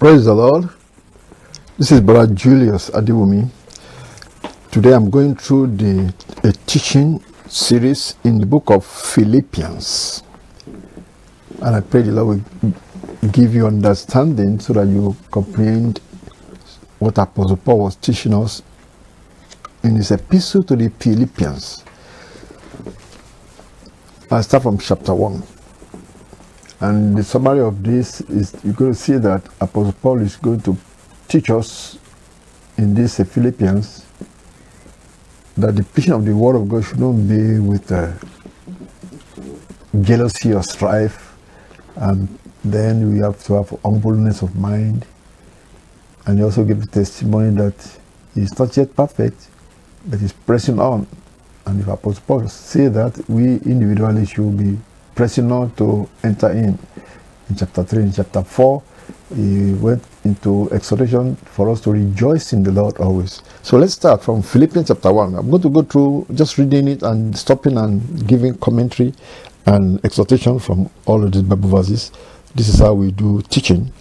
Praise the Lord. This is Brother Julius Adiwumi. Today I'm going through the a teaching series in the book of Philippians. And I pray the Lord will give you understanding so that you comprehend what Apostle Paul was teaching us in his epistle to the Philippians. I start from chapter 1. And the summary of this is you're going to see that Apostle Paul is going to teach us in this Philippians that the preaching of the word of God should not be with uh, jealousy or strife, and then we have to have humbleness of mind. And he also gives testimony that he's not yet perfect, but he's pressing on. And if Apostle Paul say that, we individually should be pressing on to enter in. In chapter 3, in chapter 4, he went into exhortation for us to rejoice in the Lord always. So let's start from Philippians chapter 1. I'm going to go through just reading it and stopping and giving commentary and exhortation from all of these Bible verses. This is how we do teaching.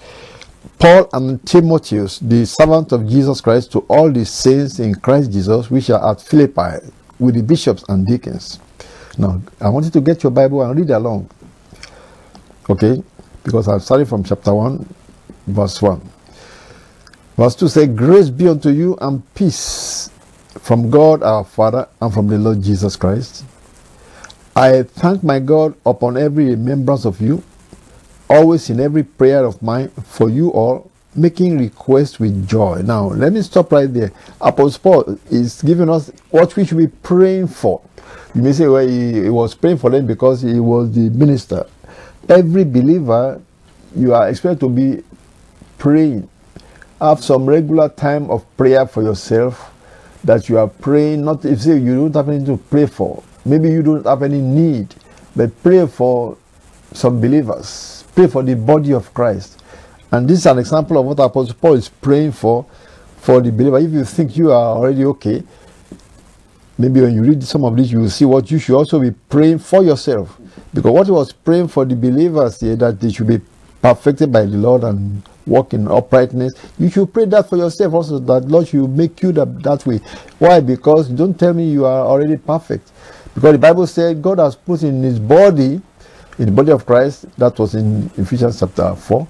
Paul and Timotheus, the servant of Jesus Christ, to all the saints in Christ Jesus which are at Philippi, with the bishops and deacons. Now, I want you to get your Bible and read along. Okay? Because I'm starting from chapter 1, verse 1. Verse 2 says, Grace be unto you and peace from God our Father and from the Lord Jesus Christ. I thank my God upon every remembrance of you, always in every prayer of mine for you all, making requests with joy. Now, let me stop right there. Apostle Paul is giving us what we should be praying for. You may say, well, he, he was praying for them because he was the minister. Every believer, you are expected to be praying. Have some regular time of prayer for yourself that you are praying. Not if say you don't have anything to pray for. Maybe you don't have any need, but pray for some believers. Pray for the body of Christ. And this is an example of what Apostle Paul is praying for for the believer. If you think you are already okay, maybe when you read some of this, you will see what you should also be praying for yourself. Because what he was praying for the believers here, that they should be perfected by the Lord and walk in uprightness. You should pray that for yourself also, that Lord should make you that, that way. Why? Because don't tell me you are already perfect. Because the Bible said God has put in his body, in the body of Christ, that was in Ephesians chapter 4,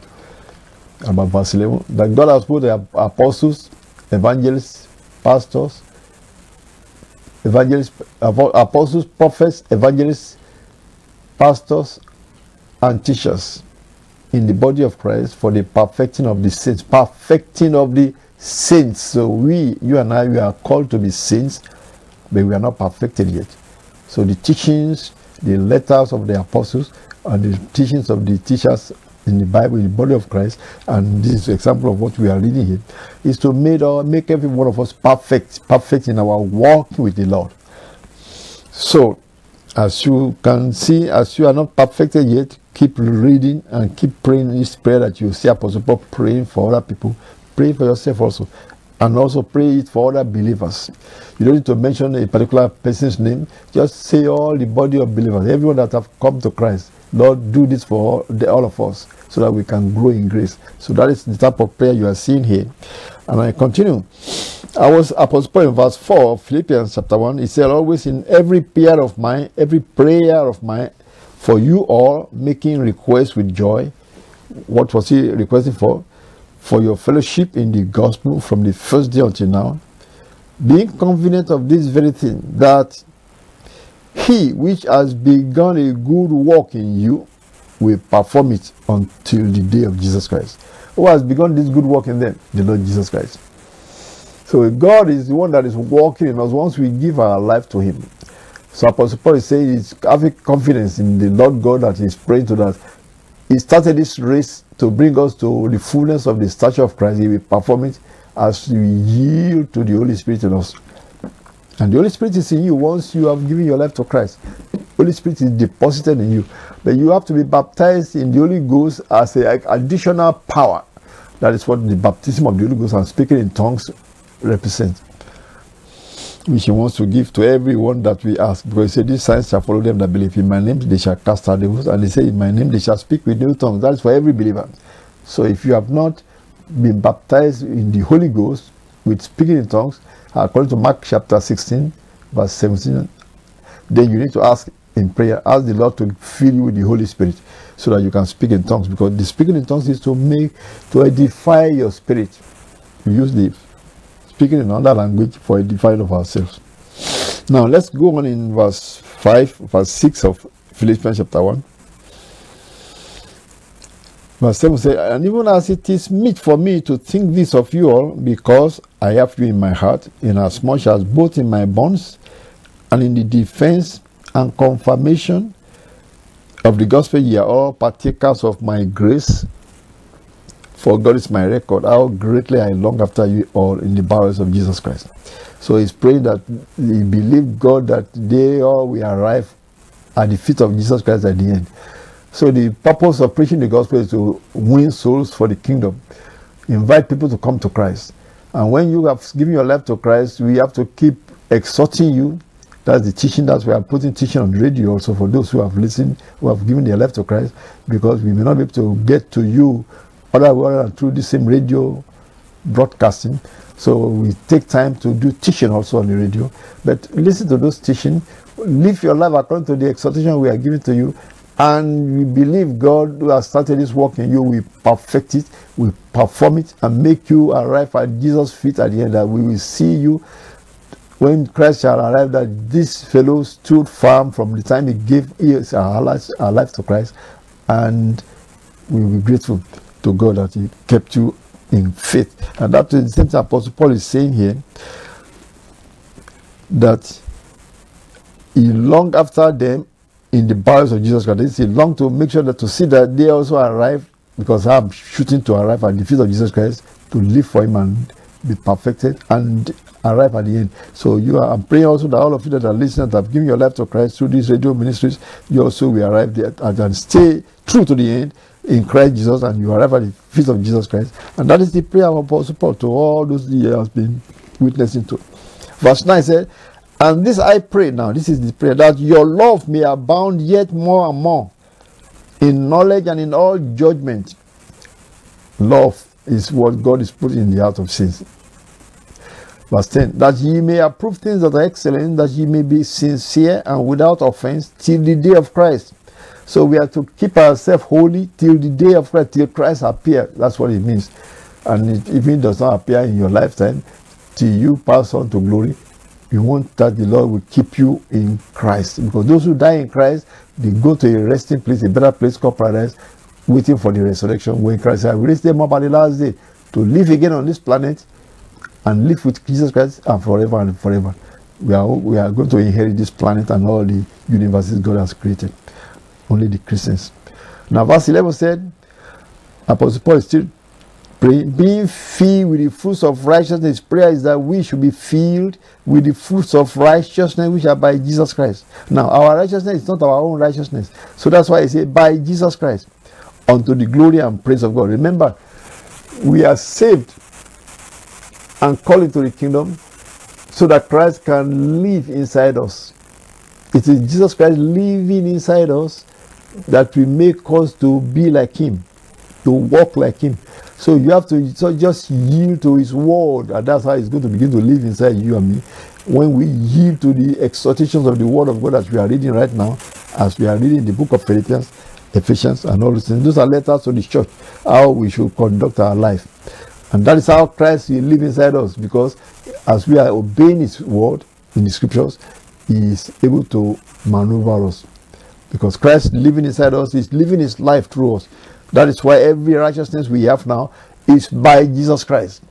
about verse 11, that God has put the apostles, evangelists, pastors, evangelists, apostles, prophets, evangelists, pastors, and teachers in the body of Christ for the perfecting of the saints. Perfecting of the saints. So we, you and I, we are called to be saints, but we are not perfected yet. So the teachings, the letters of the apostles, and the teachings of the teachers in the Bible, in the body of Christ, and this is an example of what we are reading here, is to make, our, make every one of us perfect, perfect in our walk with the Lord. So, as you can see, as you are not perfected yet, keep reading and keep praying this prayer that you see Apostle Paul praying for other people. Pray for yourself also. And also pray it for other believers. You don't need to mention a particular person's name. Just say all the body of believers, everyone that have come to Christ. Lord, do this for all, all of us so that we can grow in grace. So that is the type of prayer you are seeing here. And I continue. I was Apostle Paul in verse 4 of Philippians chapter 1. He said, Always in every prayer of mine, every prayer of mine, for you all, making requests with joy. What was he requesting for? For your fellowship in the gospel from the first day until now. Being confident of this very thing, that he which has begun a good work in you will perform it until the day of Jesus Christ. Who has begun this good work in them? The Lord Jesus Christ. So God is the one that is working in us once we give our life to Him. So Apostle Paul is saying he's having confidence in the Lord God that he's praying to that. He started this race to bring us to the fullness of the stature of Christ. He will perform it as we yield to the Holy Spirit in us. And the Holy Spirit is in you once you have given your life to Christ. Holy Spirit is deposited in you. But you have to be baptized in the Holy Ghost as an additional power. That is what the baptism of the Holy Ghost and speaking in tongues represent which he wants to give to everyone that we ask. Because he said, These signs shall follow them that believe in my name, they shall cast out devils, and he said, In my name they shall speak with new tongues. That is for every believer. So if you have not been baptized in the Holy Ghost with speaking in tongues, according to Mark chapter 16, verse 17, then you need to ask in prayer, ask the Lord to fill you with the Holy Spirit so that you can speak in tongues. Because the speaking in tongues is to make, to edify your spirit. We use the speaking in another language for edifying of ourselves. Now let's go on in verse 5, verse 6 of Philippians chapter 1. Verse 7 says, And even as it is meet for me to think this of you all, because I have you in my heart, inasmuch as both in my bonds and in the defense and confirmation of the gospel ye are all partakers of my grace. For God is my record, how greatly I long after you all in the bowels of Jesus Christ. So he's praying that he believe God that they all will arrive at the feet of Jesus Christ at the end. So the purpose of preaching the gospel is to win souls for the kingdom, invite people to come to Christ. And when you have given your life to Christ, we have to keep exhorting you. That's the teaching that we are putting teaching on radio also for those who have listened, who have given their life to Christ, because we may not be able to get to you other than through the same radio broadcasting. So we take time to do teaching also on the radio. But listen to those teaching, live your life according to the exhortation we are giving to you, and we believe God who has started this work in you will perfect it, will perform it, and make you arrive at Jesus' feet at the end. That we will see you when Christ shall arrive. That this fellow stood firm from the time he gave his our life, our life to Christ, and we will be grateful to God that He kept you in faith. And that is the same thing Apostle Paul is saying here that he longed after them in the bowels of Jesus Christ. He long to make sure that to see that they also arrive, because I'm shooting to arrive at the feet of Jesus Christ, to live for Him and be perfected and arrive at the end. So you are, I'm praying also that all of you that are listening, that have given your life to Christ through these radio ministries, you also will arrive there and stay true to the end in Christ Jesus and you arrive at the feet of Jesus Christ. And that is the prayer of Apostle Paul to all those he has been witnessing to. Verse 9 said, and this I pray now, this is the prayer, that your love may abound yet more and more in knowledge and in all judgment. Love is what God is putting in the heart of saints. Verse 10 That ye may approve things that are excellent, that ye may be sincere and without offense till the day of Christ. So we have to keep ourselves holy till the day of Christ, till Christ appears. That's what it means. And if it does not appear in your lifetime, till you pass on to glory, you want that the Lord will keep you in Christ. Because those who die in Christ, they go to a resting place, a better place called paradise, waiting for the resurrection when Christ will raise them up at the last day to live again on this planet and live with Jesus Christ and forever and forever. We are, we are going to inherit this planet and all the universes God has created. Only the Christians. Now, verse 11 said, Apostle Paul is still Pray, being filled with the fruits of righteousness. Prayer is that we should be filled with the fruits of righteousness which are by Jesus Christ. Now, our righteousness is not our own righteousness. So that's why I say by Jesus Christ. Unto the glory and praise of God. Remember, we are saved and called into the kingdom so that Christ can live inside us. It is Jesus Christ living inside us that will make us to be like Him, to walk like Him. So you have to so just yield to His word, and that's how He's going to begin to live inside you and me. When we yield to the exhortations of the Word of God that we are reading right now, as we are reading the book of Philippians, Ephesians, and all those things, those are letters to the church, how we should conduct our life. And that is how Christ will live inside us, because as we are obeying His word in the scriptures, He is able to maneuver us. Because Christ living inside us is living His life through us. That is why every righteousness we have now is by Jesus Christ.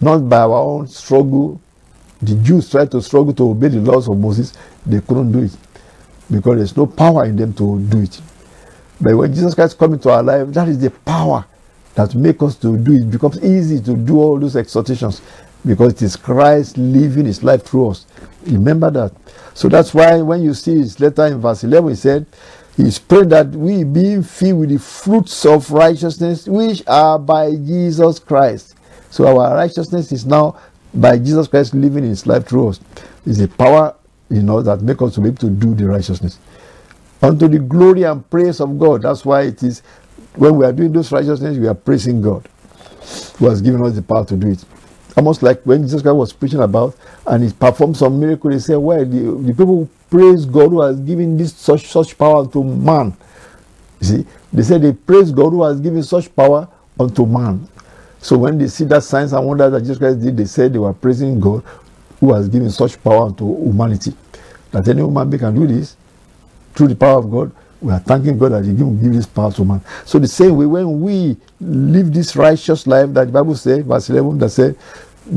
Not by our own struggle. The Jews tried to struggle to obey the laws of Moses, they couldn't do it because there's no power in them to do it. But when Jesus Christ comes into our life, that is the power that makes us to do it. it. becomes easy to do all those exhortations because it is Christ living his life through us. Remember that. So that's why when you see his letter in verse 11, he said, He's praying that we be filled with the fruits of righteousness which are by Jesus Christ. So our righteousness is now by Jesus Christ living his life through us. It's a power, you know, that makes us to be able to do the righteousness. Unto the glory and praise of God. That's why it is when we are doing those righteousness, we are praising God. who has given us the power to do it. Almost like when Jesus Christ was preaching about and he performed some miracle, he said, Well, the, the people praise God who has given this such such power to man. You see, they said they praise God who has given such power unto man. So when they see that signs and wonders that Jesus Christ did, they said they were praising God who has given such power unto humanity. That any human being can do this through the power of God. We are thanking God that He give, give this power to man. So the same way, when we live this righteous life that the Bible says, verse 11, that said,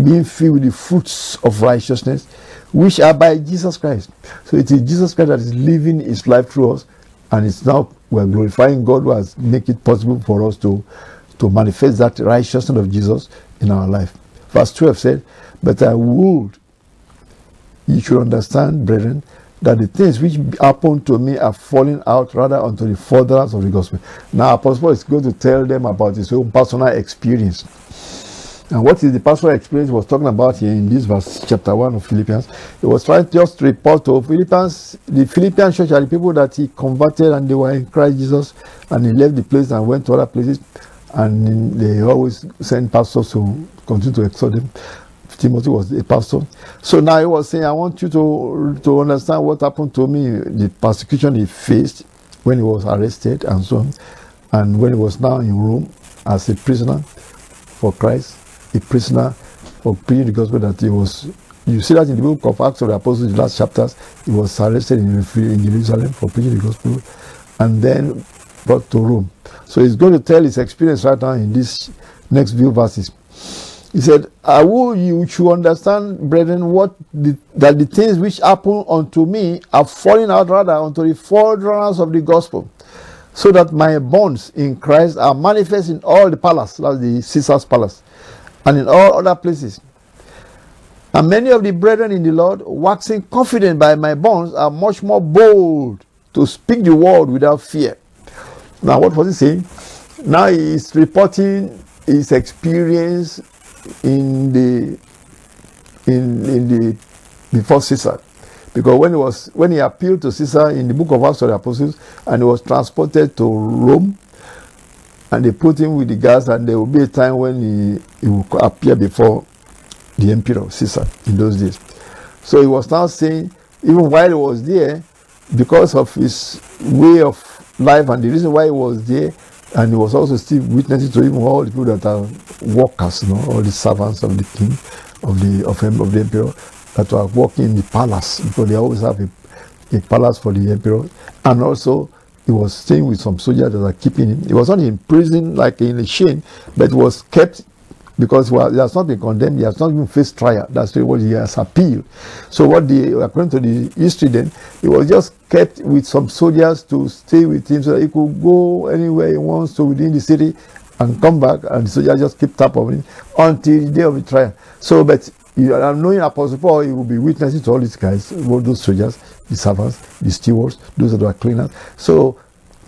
being filled with the fruits of righteousness, which are by Jesus Christ. So it is Jesus Christ that is living His life through us, and it's now we are glorifying God who has made it possible for us to to manifest that righteousness of Jesus in our life. Verse 12 said, But I would you should understand, brethren, that the things which happened to me are falling out rather unto the furtherance of the gospel. Now, Apostle Paul is going to tell them about his own personal experience. And what is the personal experience he was talking about here in this verse, chapter 1 of Philippians? He was trying just to report to Philippians, the Philippian church are the people that he converted and they were in Christ Jesus and he left the place and went to other places and they always send pastors to continue to exhort them. Timothy was a pastor. So now he was saying, I want you to, to understand what happened to me, the persecution he faced when he was arrested and so on, and when he was now in Rome as a prisoner for Christ, a prisoner for preaching the gospel that he was. You see that in the book of Acts of the Apostles, the last chapters, he was arrested in, Jerusalem for preaching the gospel and then brought to Rome. So he's going to tell his experience right now in this next few verses. He said, I will you should understand, brethren, what the, that the things which happen unto me are falling out rather unto the furtherance of the gospel, so that my bonds in Christ are manifest in all the palace, that's the Caesar's palace, and in all other places. And many of the brethren in the Lord, waxing confident by my bonds, are much more bold to speak the word without fear. Now, what was he saying? Now he is reporting his experience in the in in the before Caesar. Because when he was when he appealed to Caesar in the book of Acts of the Apostles and he was transported to Rome and they put him with the guards and there will be a time when he, he will appear before the emperor Caesar in those days. So he was now saying, even while he was there, because of his way of life and the reason why he was there, and he was also still witnessing to even all the people that are workers, you know, all the servants of the king, of the of, him, of the emperor, that are working in the palace because they always have a, a palace for the emperor, and also he was staying with some soldiers that are keeping him. He was not in prison like in a chain, but was kept because he has not been condemned, he has not even faced trial. That's what he has appealed. So, what the according to the history, then he was just kept with some soldiers to stay with him so that he could go anywhere he wants to within the city and come back, and the soldiers just keep tap of him until the day of the trial. So, but I'm knowing Apostle Paul, he will be witnessing to all these guys, all those soldiers, the servants, the stewards, those that were cleaners. So,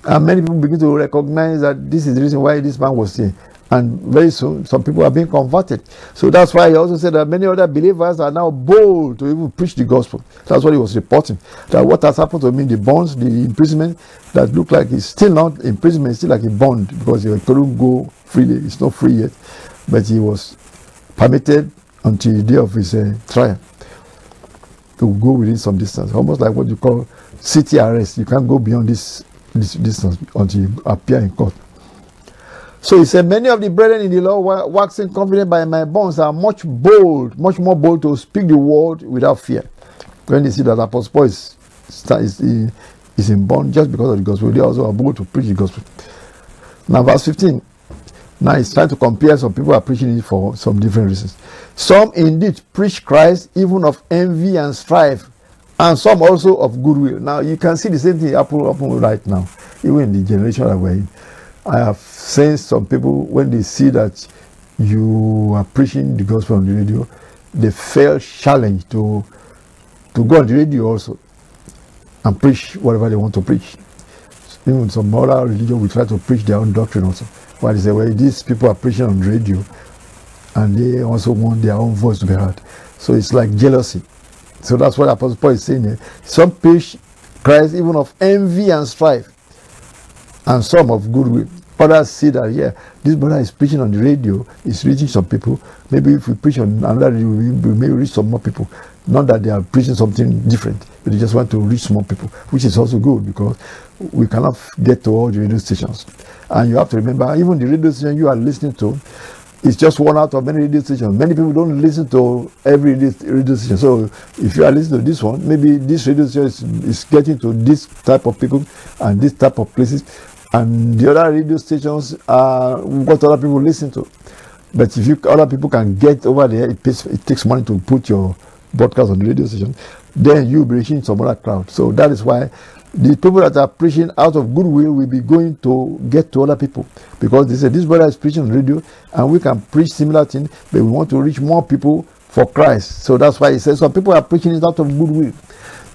and many people begin to recognize that this is the reason why this man was here and very soon some people are being converted. So that's why he also said that many other believers are now bold to even preach the gospel. That's what he was reporting. That what has happened to me, the bonds, the imprisonment that look like it's still not imprisonment, still like a bond because he couldn't go freely. It's not free yet, but he was permitted until the day of his uh, trial to go within some distance, almost like what you call city arrest. You can't go beyond this, this distance until you appear in court. So he said, Many of the brethren in the Lord, waxing confident by my bonds, are much bold, much more bold to speak the word without fear. When they see that Apostle Paul is, is, is in bond just because of the gospel, they also are bold to preach the gospel. Now, verse 15. Now he's trying to compare some people are preaching it for some different reasons. Some indeed preach Christ even of envy and strife, and some also of goodwill. Now you can see the same thing happen, happen right now, even in the generation that we're in. I have seen some people when they see that you are preaching the gospel on the radio, they feel challenged to to go on the radio also and preach whatever they want to preach. Even some other religion will try to preach their own doctrine also. But they say, well, these people are preaching on radio and they also want their own voice to be heard. So it's like jealousy. So that's what Apostle Paul is saying here. Some preach Christ even of envy and strife and some of goodwill. others see that yeah, this brother is preaching on the radio, is reaching some people. Maybe if we preach on another radio, we may reach some more people. Not that they are preaching something different, but they just want to reach more people, which is also good because we cannot get to all the radio stations. And you have to remember, even the radio station you are listening to, it's just one out of many radio stations. Many people don't listen to every radio station. So if you are listening to this one, maybe this radio station is, is getting to this type of people and this type of places, and the other radio stations are what other people listen to. But if you other people can get over there, it, pays, it takes money to put your broadcast on the radio station. Then you'll be reaching some other crowd. So that is why the people that are preaching out of goodwill will be going to get to other people because they say this brother is preaching on radio and we can preach similar things, but we want to reach more people for Christ. So that's why he says some people are preaching it out of goodwill.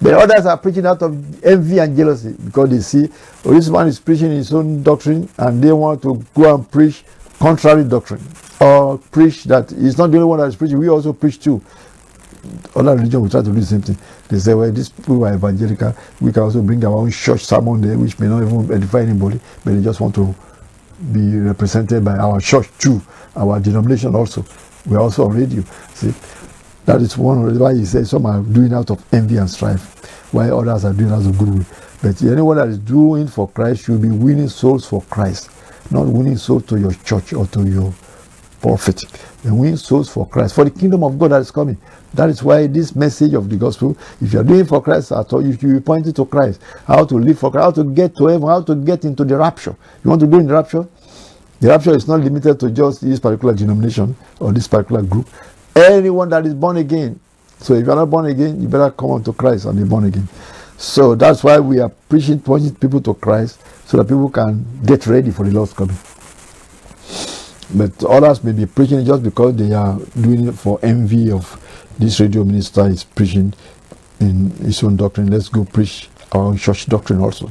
But others are preaching out of envy and jealousy because they see, oh, this man is preaching his own doctrine and they want to go and preach contrary doctrine or preach that he's not the only one that is preaching, we also preach too other religion will try to do the same thing. They say, well, these people are evangelical. We can also bring our own church sermon there, which may not even edify anybody, but they just want to be represented by our church too, our denomination also. We are also on radio. See, that is one reason why he says some are doing out of envy and strife, while others are doing out of goodwill. But anyone that is doing for Christ should be winning souls for Christ, not winning souls to your church or to your prophet. And win souls for Christ, for the kingdom of God that is coming. That is why this message of the gospel, if you are doing for Christ at all, you should be pointing to Christ. How to live for Christ, how to get to heaven, how to get into the rapture. You want to do in the rapture? The rapture is not limited to just this particular denomination or this particular group. Anyone that is born again. So if you are not born again, you better come unto Christ and be born again. So that's why we are preaching, pointing people to Christ so that people can get ready for the Lord's coming. But others may be preaching just because they are doing it for envy of this radio minister is preaching in his own doctrine. Let's go preach our own church doctrine also,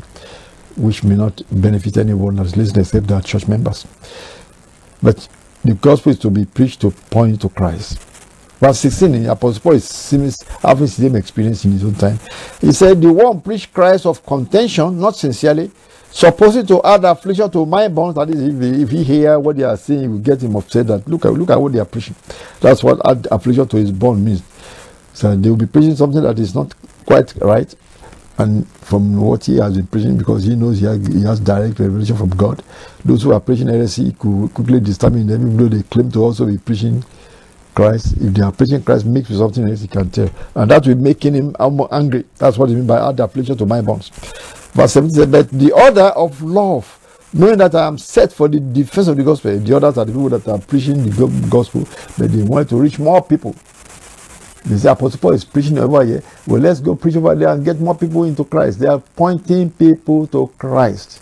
which may not benefit anyone that's listening except their church members. But the gospel is to be preached to point to Christ. Verse 16, in Apostle Paul is seems having the same experience in his own time. He said, The one preach Christ of contention, not sincerely, supposing to add affliction to my bones. That is, if he, if he hear what they are saying, he will get him upset. That look at look at what they are preaching. That's what add affliction to his bone means. So they will be preaching something that is not quite right, and from what he has been preaching, because he knows he has, he has direct revelation from God. Those who are preaching heresy could quickly determine them, even though they claim to also be preaching Christ. If they are preaching Christ mixed with something else, he can tell, and that will making him angry. That's what he means by add affliction to my bones. Verse 17 says, But the order of love, knowing that I am set for the defense of the gospel. The others are the people that are preaching the gospel, but they want to reach more people. They say Apostle Paul is preaching over here. Well, let's go preach over there and get more people into Christ. They are pointing people to Christ.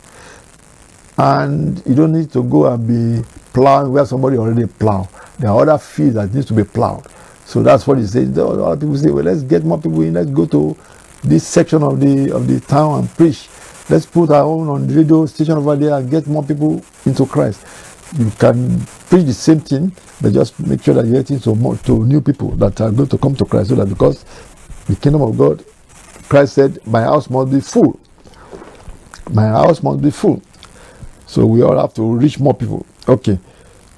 And you don't need to go and be plowing where somebody already plowed. There are other fields that needs to be plowed. So that's what he says. Other people say, well, let's get more people in. Let's go to this section of the of the town and preach. Let's put our own on the radio station over there and get more people into Christ. You can preach the same thing, but just make sure that you're getting to more to new people that are going to come to Christ. So that because the kingdom of God, Christ said, My house must be full. My house must be full. So we all have to reach more people. Okay.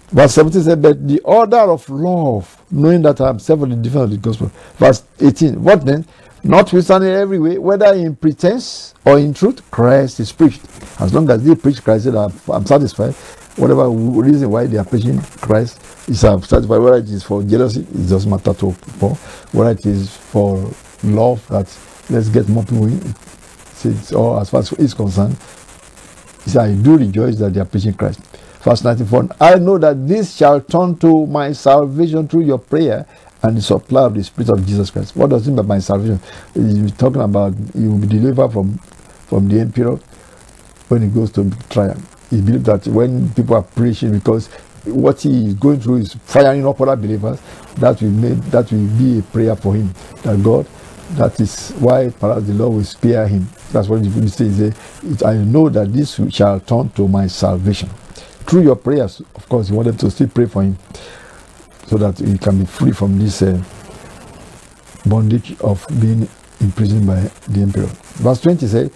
Verse 17 said, But the order of love, knowing that I am several in defense of the gospel. Verse 18. What then? Notwithstanding every way, whether in pretense or in truth, Christ is preached. As long as they preach Christ, I'm, I'm satisfied. Whatever reason why they are preaching Christ is I'm satisfied. Whether it is for jealousy, it doesn't matter to Paul. Whether it is for love, that let's get more people in. Or as far as is concerned, he said, I do rejoice that they are preaching Christ. Verse 94 I know that this shall turn to my salvation through your prayer and the supply of the Spirit of Jesus Christ. What does it mean by my salvation? He's talking about he will be delivered from, from the emperor when he goes to trial. He believes that when people are preaching, because what he is going through is firing up other believers, that will make that will be a prayer for him. That God, that is why perhaps the Lord will spare him. That's what he says. I know that this shall turn to my salvation. Through your prayers, of course, you want them to still pray for him so that he can be free from this uh, bondage of being imprisoned by the emperor. Verse 20 says,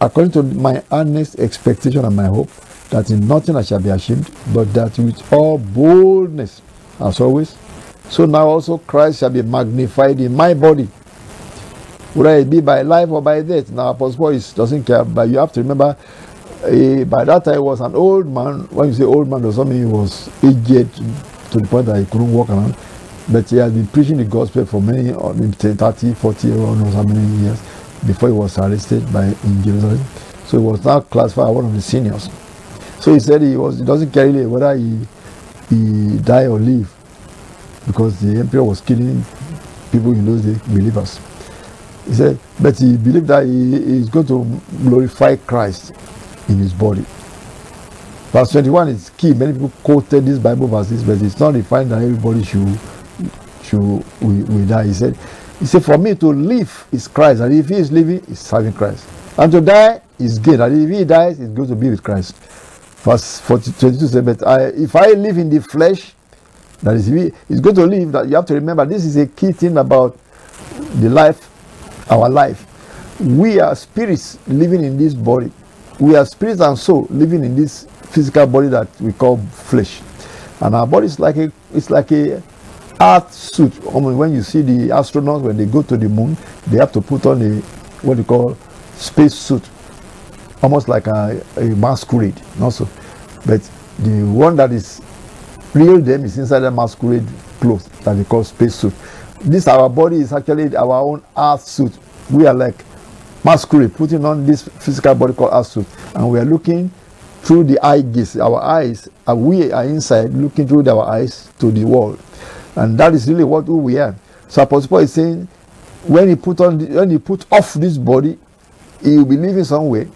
According to my earnest expectation and my hope, that in nothing I shall be ashamed, but that with all boldness, as always, so now also Christ shall be magnified in my body, whether it be by life or by death. Now, Apostle Paul doesn't care, but you have to remember, uh, by that time he was an old man. When you say old man, does not mean he was aged to the point that he couldn't walk around. But he has been preaching the gospel for many, uh, 30, 40, or knows how many years before he was arrested by in Jerusalem. So he was now classified as one of the seniors. So he said he was he doesn't care really whether he he die or live because the emperor was killing people in those days, believers. He said, but he believed that he is going to glorify Christ in his body. Verse 21 is key. Many people quoted this Bible verses, but it's not defined that everybody should should we, we die. He said, He said, For me to live is Christ, and if he is living, is serving Christ. And to die is gain, and if he dies, he's going to be with Christ. Verse 40, 22 says, But I, if I live in the flesh, that is, he is going to live, that you have to remember this is a key thing about the life, our life. We are spirits living in this body. We are spirits and soul living in this physical body that we call flesh. And our body is like a it's like a earth suit. I mean, when you see the astronauts when they go to the moon, they have to put on a what you call space suit, almost like a, a masquerade. Also, but the one that is real them is inside the masquerade clothes that they call space suit. This our body is actually our own earth suit. We are like masquerade putting on this physical body called earth suit, and we are looking through the eye gaze. Our eyes, uh, we are inside looking through our eyes to the world and that is really what we are. So Apostle Paul is saying, when he put on, the, when he put off this body, he will be living somewhere.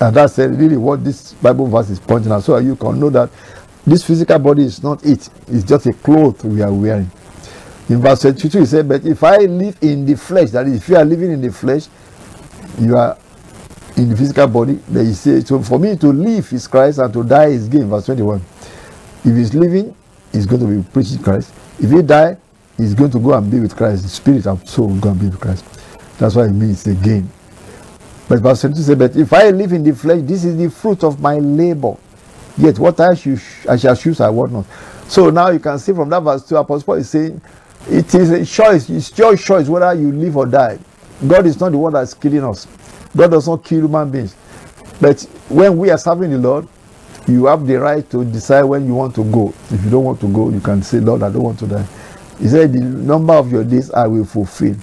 And that's really what this Bible verse is pointing out. So you can know that this physical body is not it; it's just a cloth we are wearing. In verse 22, he said, But if I live in the flesh, that is, if you are living in the flesh, you are in the physical body, then he says, So for me to live is Christ and to die is gain. Verse 21. If he's living, he's going to be preaching Christ. If he die, he's going to go and be with Christ. The spirit and soul will go and be with Christ. That's why it means again. But verse 22 says, But if I live in the flesh, this is the fruit of my labor. Yet what I, I shall choose, I want not. So now you can see from that verse 2, Apostle Paul is saying, It is a choice. It's your choice whether you live or die. God is not the one that's killing us. God does not kill human beings. But when we are serving the Lord, you have the right to decide when you want to go. If you don't want to go, you can say, Lord, I don't want to die. He said, The number of your days I will fulfill.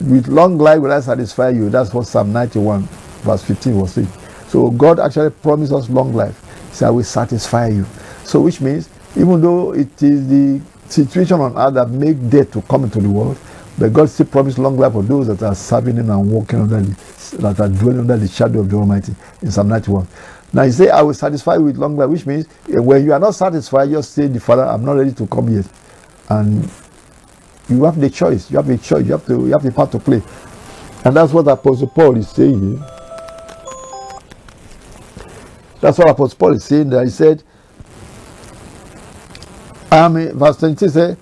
With long life will I satisfy you. That's what Psalm 91, verse 15 was saying. So God actually promised us long life. He said, I will satisfy you. So which means, even though it is the situation on earth that make death to come into the world, but God still promised long life for those that are serving Him and walking under the, that are dwelling under the shadow of the Almighty in Psalm 91. Now he say, I will satisfy with long life, which means eh, when you are not satisfied, just say the Father, I'm not ready to come yet. And you have the choice. You have a choice. You have to you have the part to play. And that's what Apostle Paul is saying here. That's what Apostle Paul is saying that he said, I mean, verse 22 say,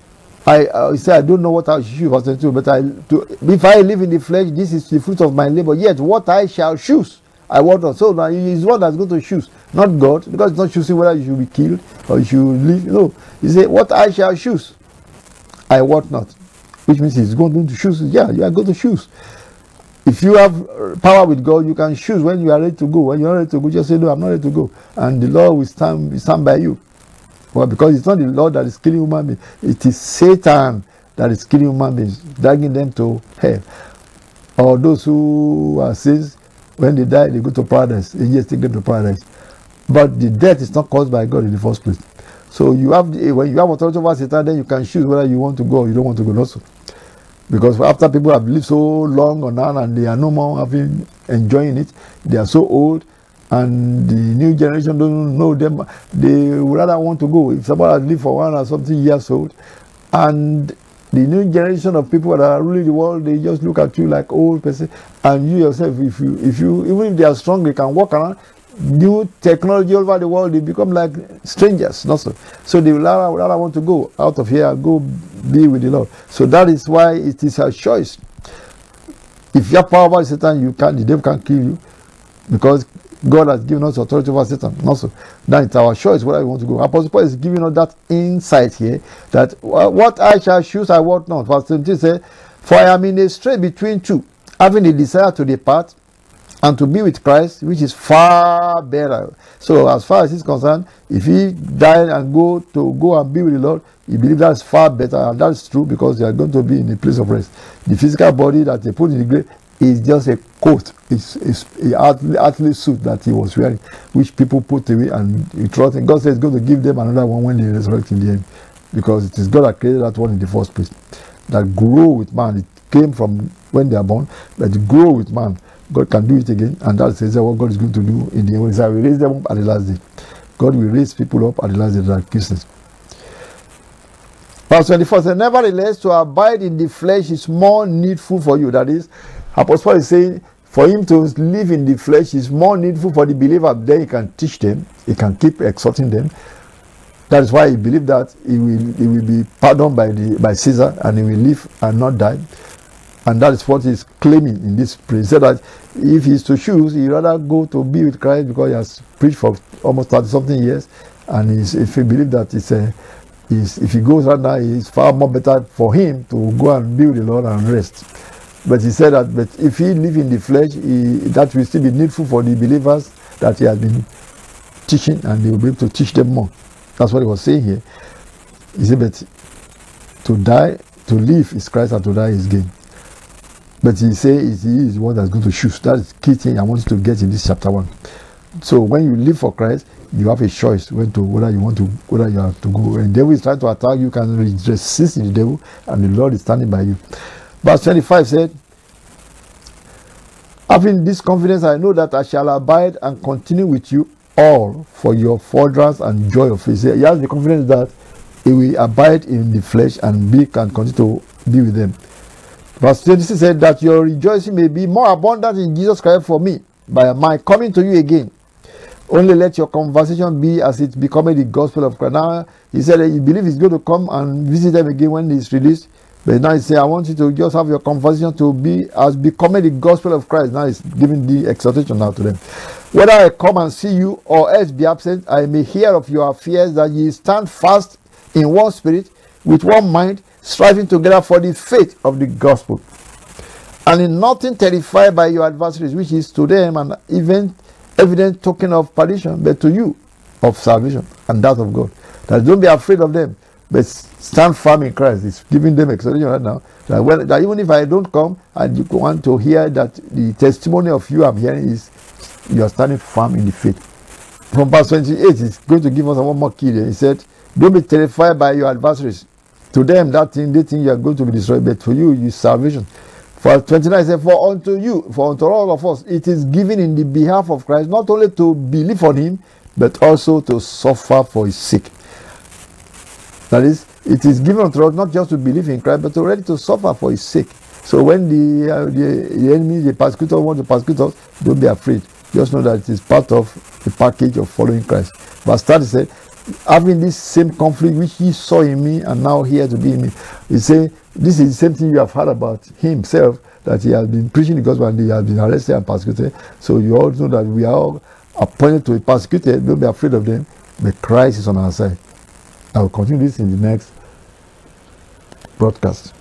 I uh, I don't know what I should choose, verse 22, but I to, if I live in the flesh, this is the fruit of my labor. Yet what I shall choose, I want not. So now he's one that's going to choose, not God, because he's not choosing whether you should be killed or you should live. No, he said, What I shall choose, I want not. Which means he's going to choose. Yeah, you are going to choose. If you have power with God, you can choose when you are ready to go. When you are ready to go, just say, No, I'm not ready to go. And the Lord will stand, stand by you. Well, because it's not the Lord that is killing human beings, it is Satan that is killing human beings, dragging them to hell. Or those who are saints, when they die, they go to paradise. Angels take them to paradise. But the death is not caused by God in the first place. So you have the, when you have authority over Satan, then you can choose whether you want to go or you don't want to go also. Because after people have lived so long on earth and they are no more having enjoying it, they are so old and the new generation don't know them, they rather want to go. If somebody has lived for one or something years old and the new generation of people that are ruling the world, they just look at you like old person. And you yourself, if you, if you, even if they are strong, they can walk around. New technology all over the world, they become like strangers. Not so. So they rather, rather want to go out of here, go be with the Lord. So that is why it is a choice. If you have power over Satan, you can the devil can kill you, because God has given us authority over Satan. Also, now it's our choice where we want to go. Apostle Paul is giving us that insight here that uh, what I shall choose, I want not. Verse 17 says, For I am in a strait between two, having a desire to depart and to be with Christ, which is far better. So, as far as he's concerned, if he die and go to go and be with the Lord, he believes that's far better, and that's true because they are going to be in a place of rest. The physical body that they put in the grave is just a coat, it's, it's a earthly suit that he was wearing, which people put away and he trust in. God says he's going to give them another one when they resurrect in the end, because it is God that created that one in the first place. That grow with man, it came from when they are born, but grow with man God can do it again, and that's exactly what God is going to do in the end. He will raise them up at the last day. God will raise people up at the last day that Christians. Verse 24 says, Nevertheless, to abide in the flesh is more needful for you. That is, Apostle Paul is saying, for him to live in the flesh is more needful for the believer. Then he can teach them, he can keep exhorting them. That is why he believed that he will, he will be pardoned by, the, by Caesar and he will live and not die. And that is what he's claiming in this prayer. He said that if he's to choose, he'd rather go to be with Christ because he has preached for almost 30 something years. And if he believes that it's a, if he goes right now, it's far more better for him to go and be with the Lord and rest. But he said that but if he live in the flesh, he, that will still be needful for the believers that he has been teaching and he will be able to teach them more. That's what he was saying here. He said, but to die, to live is Christ and to die is gain. But he says he is the one that's going to choose. That is key thing I want you to get in this chapter one. So when you live for Christ, you have a choice when to whether you want to whether you have to go. And devil is trying to attack you, can resist the devil, and the Lord is standing by you. Verse 25 said, Having this confidence, I know that I shall abide and continue with you all for your furtherance and joy of faith. He has the confidence that he will abide in the flesh and be can continue to be with them. Verse 26 said that your rejoicing may be more abundant in Jesus Christ for me by my coming to you again. Only let your conversation be as it becoming the gospel of Christ. Now he said that he believes he's going to come and visit them again when he's released. But now he said, I want you to just have your conversation to be as becoming the gospel of Christ. Now he's giving the exhortation now to them. Whether I come and see you or else be absent, I may hear of your affairs that ye stand fast in one spirit, with one mind, striving together for the faith of the gospel, and in nothing terrified by your adversaries, which is to them an even evident token of perdition, but to you of salvation and that of God. That don't be afraid of them, but stand firm in Christ. It's giving them exhortation right now. That, when, that even if I don't come and you want to hear that the testimony of you I'm hearing is you are standing firm in the faith. From verse 28, he's going to give us one more key there. He said, Don't be terrified by your adversaries, to them, that thing, they think you are going to be destroyed, but for you, is salvation. For 29 says, For unto you, for unto all of us, it is given in the behalf of Christ, not only to believe on him, but also to suffer for his sake. That is, it is given unto us not just to believe in Christ, but already to suffer for his sake. So when the, uh, the, the enemy, the persecutor want to persecute us, don't be afraid. Just know that it is part of the package of following Christ. But 30 said, having this same conflict which he saw in me and now here to be in me. He said, this is the same thing you have heard about himself that he has been preaching the gospel and he has been arrested and persecuted. So you all know that we are all appointed to be persecuted. Don't be afraid of them. But Christ is on our side. I will continue this in the next broadcast.